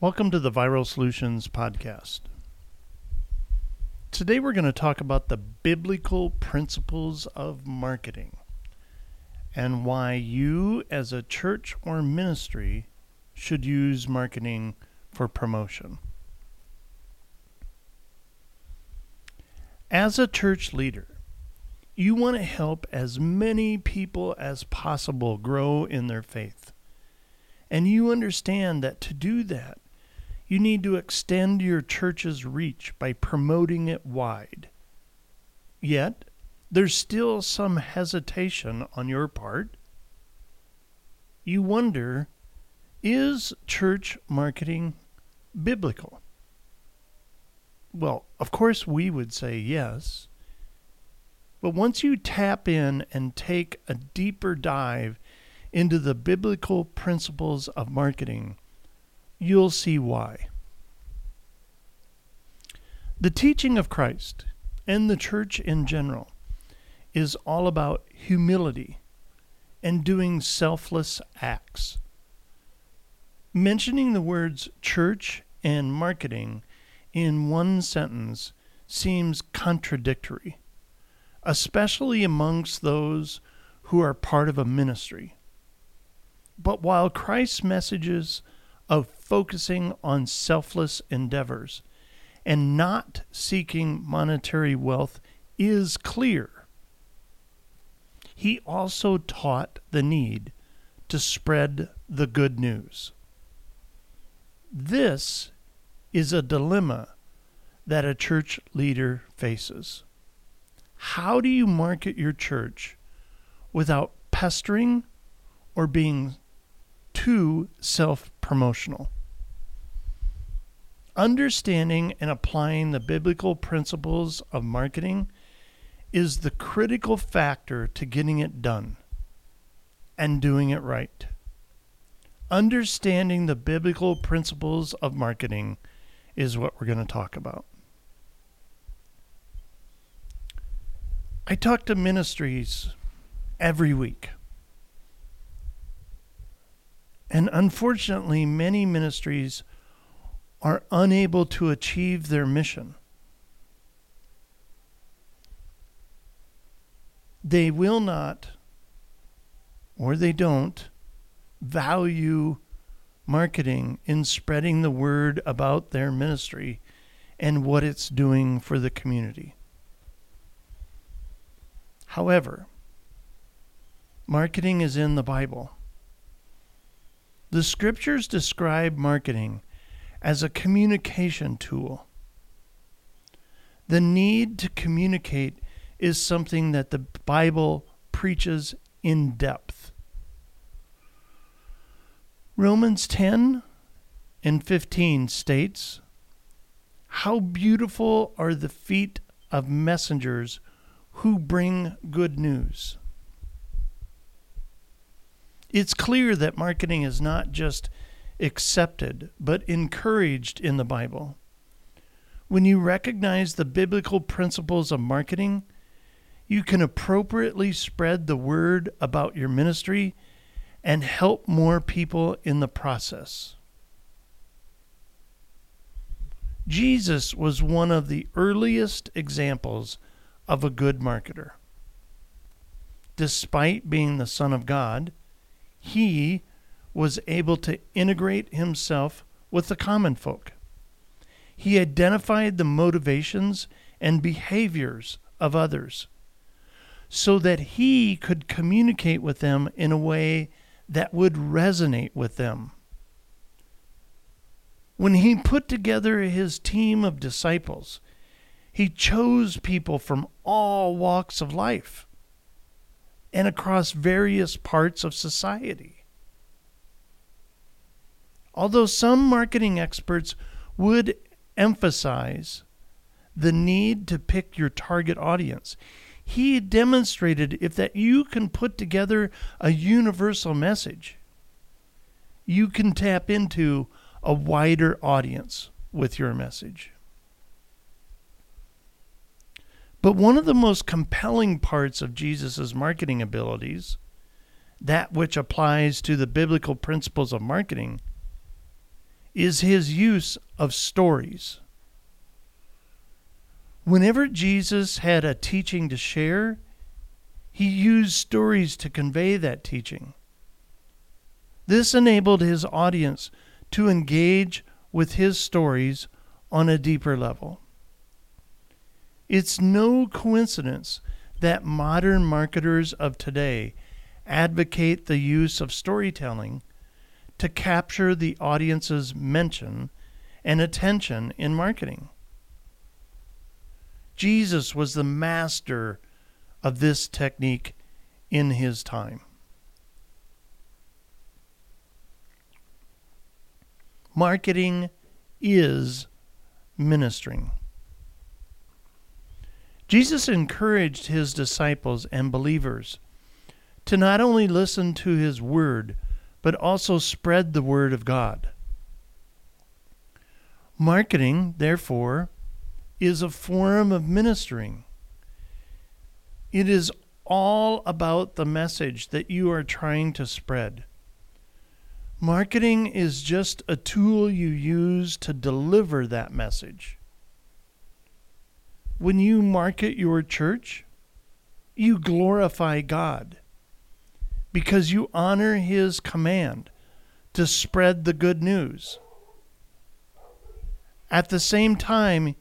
Welcome to the Viral Solutions Podcast. Today we're going to talk about the biblical principles of marketing and why you, as a church or ministry, should use marketing for promotion. As a church leader, you want to help as many people as possible grow in their faith. And you understand that to do that, you need to extend your church's reach by promoting it wide. Yet, there's still some hesitation on your part. You wonder is church marketing biblical? Well, of course, we would say yes. But once you tap in and take a deeper dive into the biblical principles of marketing, you'll see why. The teaching of Christ and the church in general is all about humility and doing selfless acts. Mentioning the words church and marketing in one sentence seems contradictory, especially amongst those who are part of a ministry. But while Christ's messages of focusing on selfless endeavors and not seeking monetary wealth is clear. He also taught the need to spread the good news. This is a dilemma that a church leader faces. How do you market your church without pestering or being too self promotional. Understanding and applying the biblical principles of marketing is the critical factor to getting it done and doing it right. Understanding the biblical principles of marketing is what we're going to talk about. I talk to ministries every week. And unfortunately, many ministries are unable to achieve their mission. They will not, or they don't, value marketing in spreading the word about their ministry and what it's doing for the community. However, marketing is in the Bible. The scriptures describe marketing as a communication tool. The need to communicate is something that the Bible preaches in depth. Romans 10 and 15 states, How beautiful are the feet of messengers who bring good news. It's clear that marketing is not just accepted, but encouraged in the Bible. When you recognize the biblical principles of marketing, you can appropriately spread the word about your ministry and help more people in the process. Jesus was one of the earliest examples of a good marketer. Despite being the Son of God, he was able to integrate himself with the common folk. He identified the motivations and behaviors of others so that he could communicate with them in a way that would resonate with them. When he put together his team of disciples, he chose people from all walks of life and across various parts of society. Although some marketing experts would emphasize the need to pick your target audience, he demonstrated if that you can put together a universal message, you can tap into a wider audience with your message. But one of the most compelling parts of Jesus' marketing abilities, that which applies to the biblical principles of marketing, is his use of stories. Whenever Jesus had a teaching to share, he used stories to convey that teaching. This enabled his audience to engage with his stories on a deeper level. It's no coincidence that modern marketers of today advocate the use of storytelling to capture the audience's mention and attention in marketing. Jesus was the master of this technique in his time. Marketing is ministering. Jesus encouraged his disciples and believers to not only listen to his word, but also spread the word of God. Marketing, therefore, is a form of ministering. It is all about the message that you are trying to spread. Marketing is just a tool you use to deliver that message. When you market your church, you glorify God because you honor His command to spread the good news. At the same time,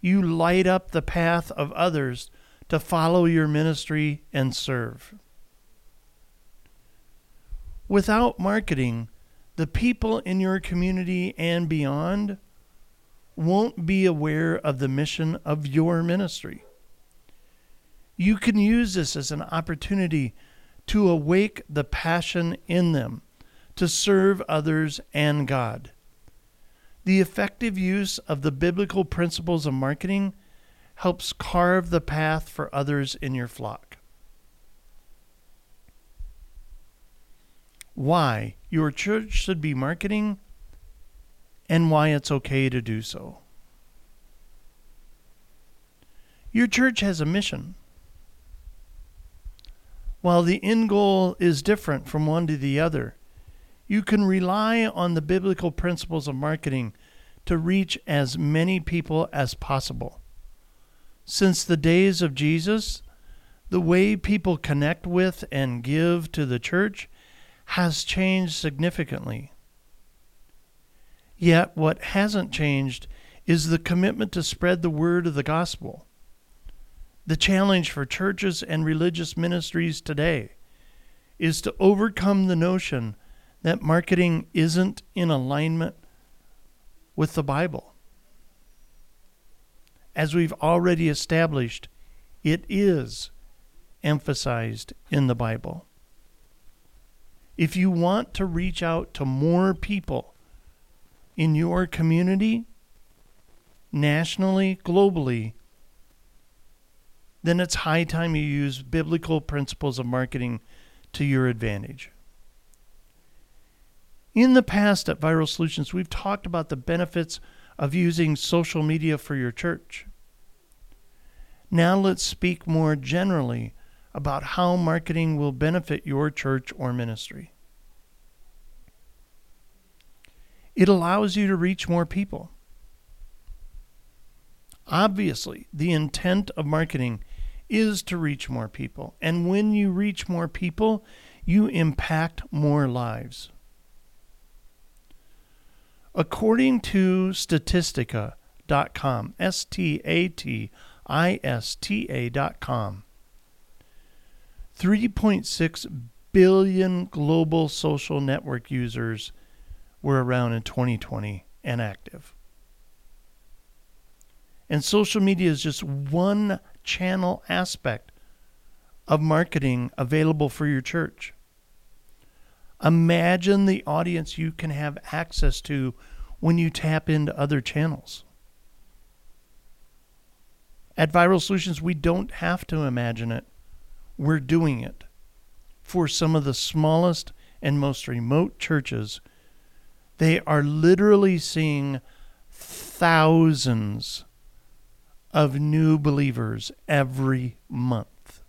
you light up the path of others to follow your ministry and serve. Without marketing, the people in your community and beyond won't be aware of the mission of your ministry. You can use this as an opportunity to awake the passion in them to serve others and God. The effective use of the biblical principles of marketing helps carve the path for others in your flock. Why your church should be marketing and why it's okay to do so. Your church has a mission. While the end goal is different from one to the other, you can rely on the biblical principles of marketing to reach as many people as possible. Since the days of Jesus, the way people connect with and give to the church has changed significantly. Yet, what hasn't changed is the commitment to spread the word of the gospel. The challenge for churches and religious ministries today is to overcome the notion that marketing isn't in alignment with the Bible. As we've already established, it is emphasized in the Bible. If you want to reach out to more people in your community, nationally, globally, then it's high time you use biblical principles of marketing to your advantage. In the past at Viral Solutions, we've talked about the benefits of using social media for your church. Now let's speak more generally about how marketing will benefit your church or ministry. It allows you to reach more people. Obviously, the intent of marketing is to reach more people. And when you reach more people, you impact more lives. According to Statistica.com, S T A T I S T A.com, 3.6 billion global social network users were around in 2020 and active. And social media is just one channel aspect of marketing available for your church. Imagine the audience you can have access to when you tap into other channels. At Viral Solutions, we don't have to imagine it. We're doing it for some of the smallest and most remote churches. They are literally seeing thousands of new believers every month.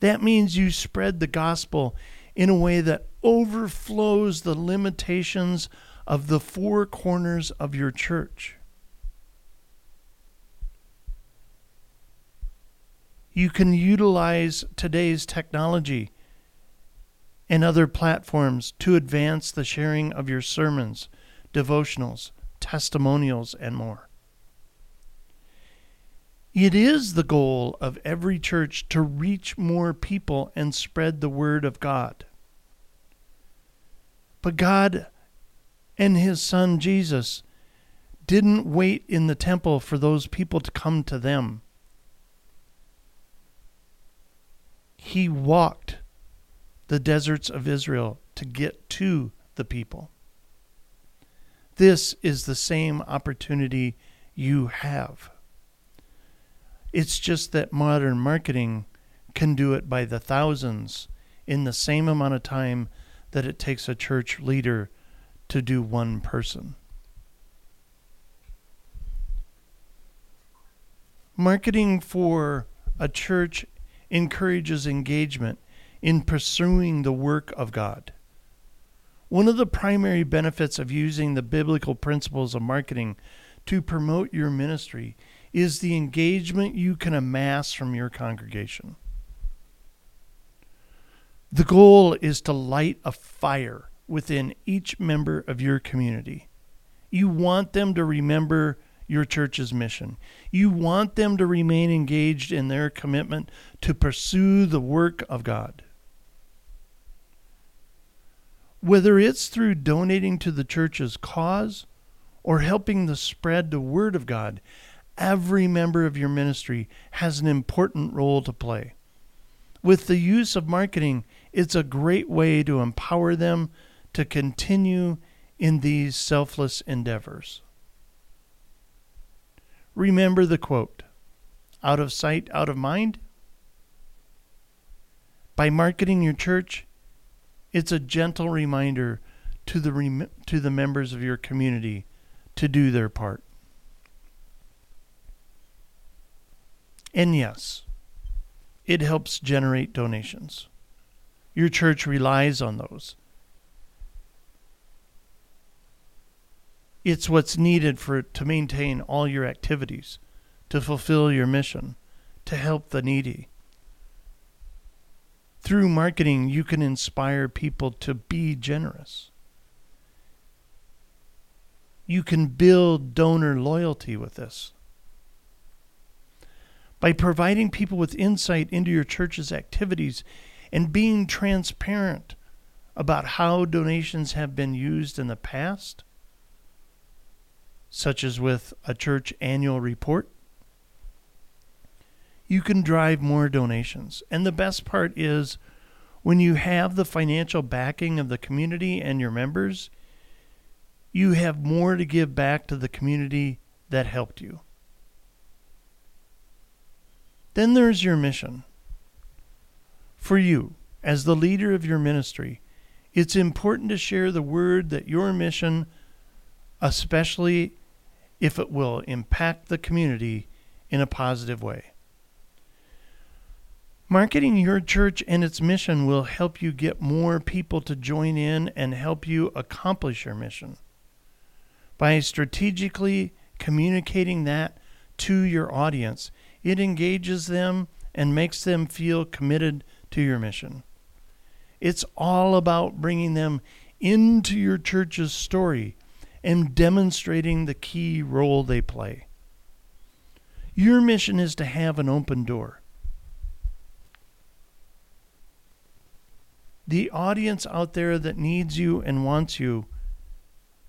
That means you spread the gospel in a way that overflows the limitations of the four corners of your church. You can utilize today's technology and other platforms to advance the sharing of your sermons, devotionals, testimonials, and more. It is the goal of every church to reach more people and spread the word of God. But God and His Son Jesus didn't wait in the temple for those people to come to them. He walked the deserts of Israel to get to the people. This is the same opportunity you have. It's just that modern marketing can do it by the thousands in the same amount of time that it takes a church leader to do one person. Marketing for a church encourages engagement in pursuing the work of God. One of the primary benefits of using the biblical principles of marketing to promote your ministry is the engagement you can amass from your congregation. The goal is to light a fire within each member of your community. You want them to remember your church's mission. You want them to remain engaged in their commitment to pursue the work of God. Whether it's through donating to the church's cause or helping to spread the word of God, every member of your ministry has an important role to play. With the use of marketing, it's a great way to empower them to continue in these selfless endeavors. Remember the quote out of sight, out of mind? By marketing your church, it's a gentle reminder to the, rem- to the members of your community to do their part. And yes, it helps generate donations. Your church relies on those. It's what's needed for to maintain all your activities, to fulfill your mission, to help the needy. Through marketing, you can inspire people to be generous. You can build donor loyalty with this. By providing people with insight into your church's activities and being transparent about how donations have been used in the past, such as with a church annual report, you can drive more donations. And the best part is when you have the financial backing of the community and your members, you have more to give back to the community that helped you. Then there's your mission. For you, as the leader of your ministry, it's important to share the word that your mission, especially if it will impact the community in a positive way. Marketing your church and its mission will help you get more people to join in and help you accomplish your mission. By strategically communicating that to your audience, it engages them and makes them feel committed to your mission. It's all about bringing them into your church's story and demonstrating the key role they play. Your mission is to have an open door. The audience out there that needs you and wants you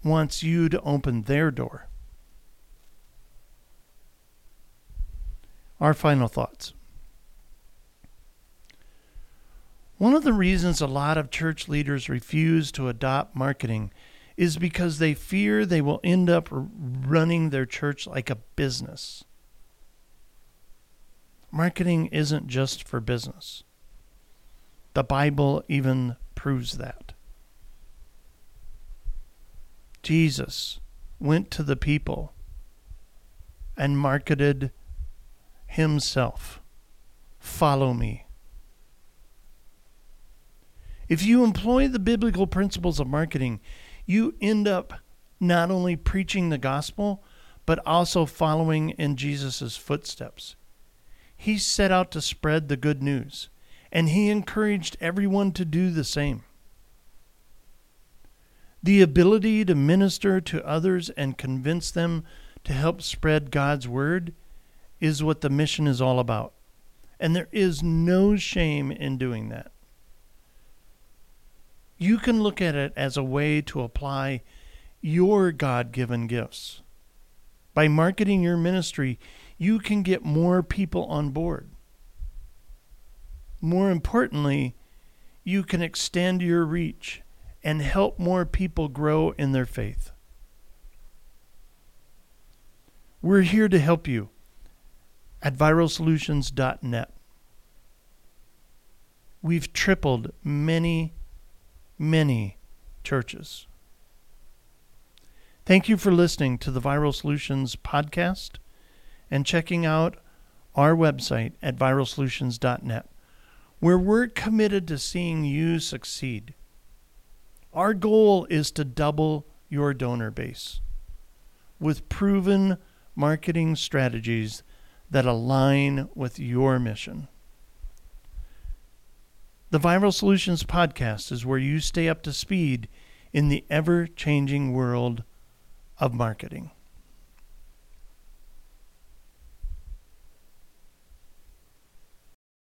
wants you to open their door. Our final thoughts. One of the reasons a lot of church leaders refuse to adopt marketing is because they fear they will end up running their church like a business. Marketing isn't just for business. The Bible even proves that. Jesus went to the people and marketed himself. Follow me. If you employ the biblical principles of marketing, you end up not only preaching the gospel, but also following in Jesus' footsteps. He set out to spread the good news, and he encouraged everyone to do the same. The ability to minister to others and convince them to help spread God's word is what the mission is all about. And there is no shame in doing that. You can look at it as a way to apply your God given gifts. By marketing your ministry, you can get more people on board. More importantly, you can extend your reach and help more people grow in their faith. We're here to help you at viralsolutions.net. We've tripled many, many churches. Thank you for listening to the Viral Solutions podcast and checking out our website at viralsolutions.net, where we're committed to seeing you succeed. Our goal is to double your donor base with proven marketing strategies that align with your mission. The Viral Solutions podcast is where you stay up to speed in the ever changing world of marketing.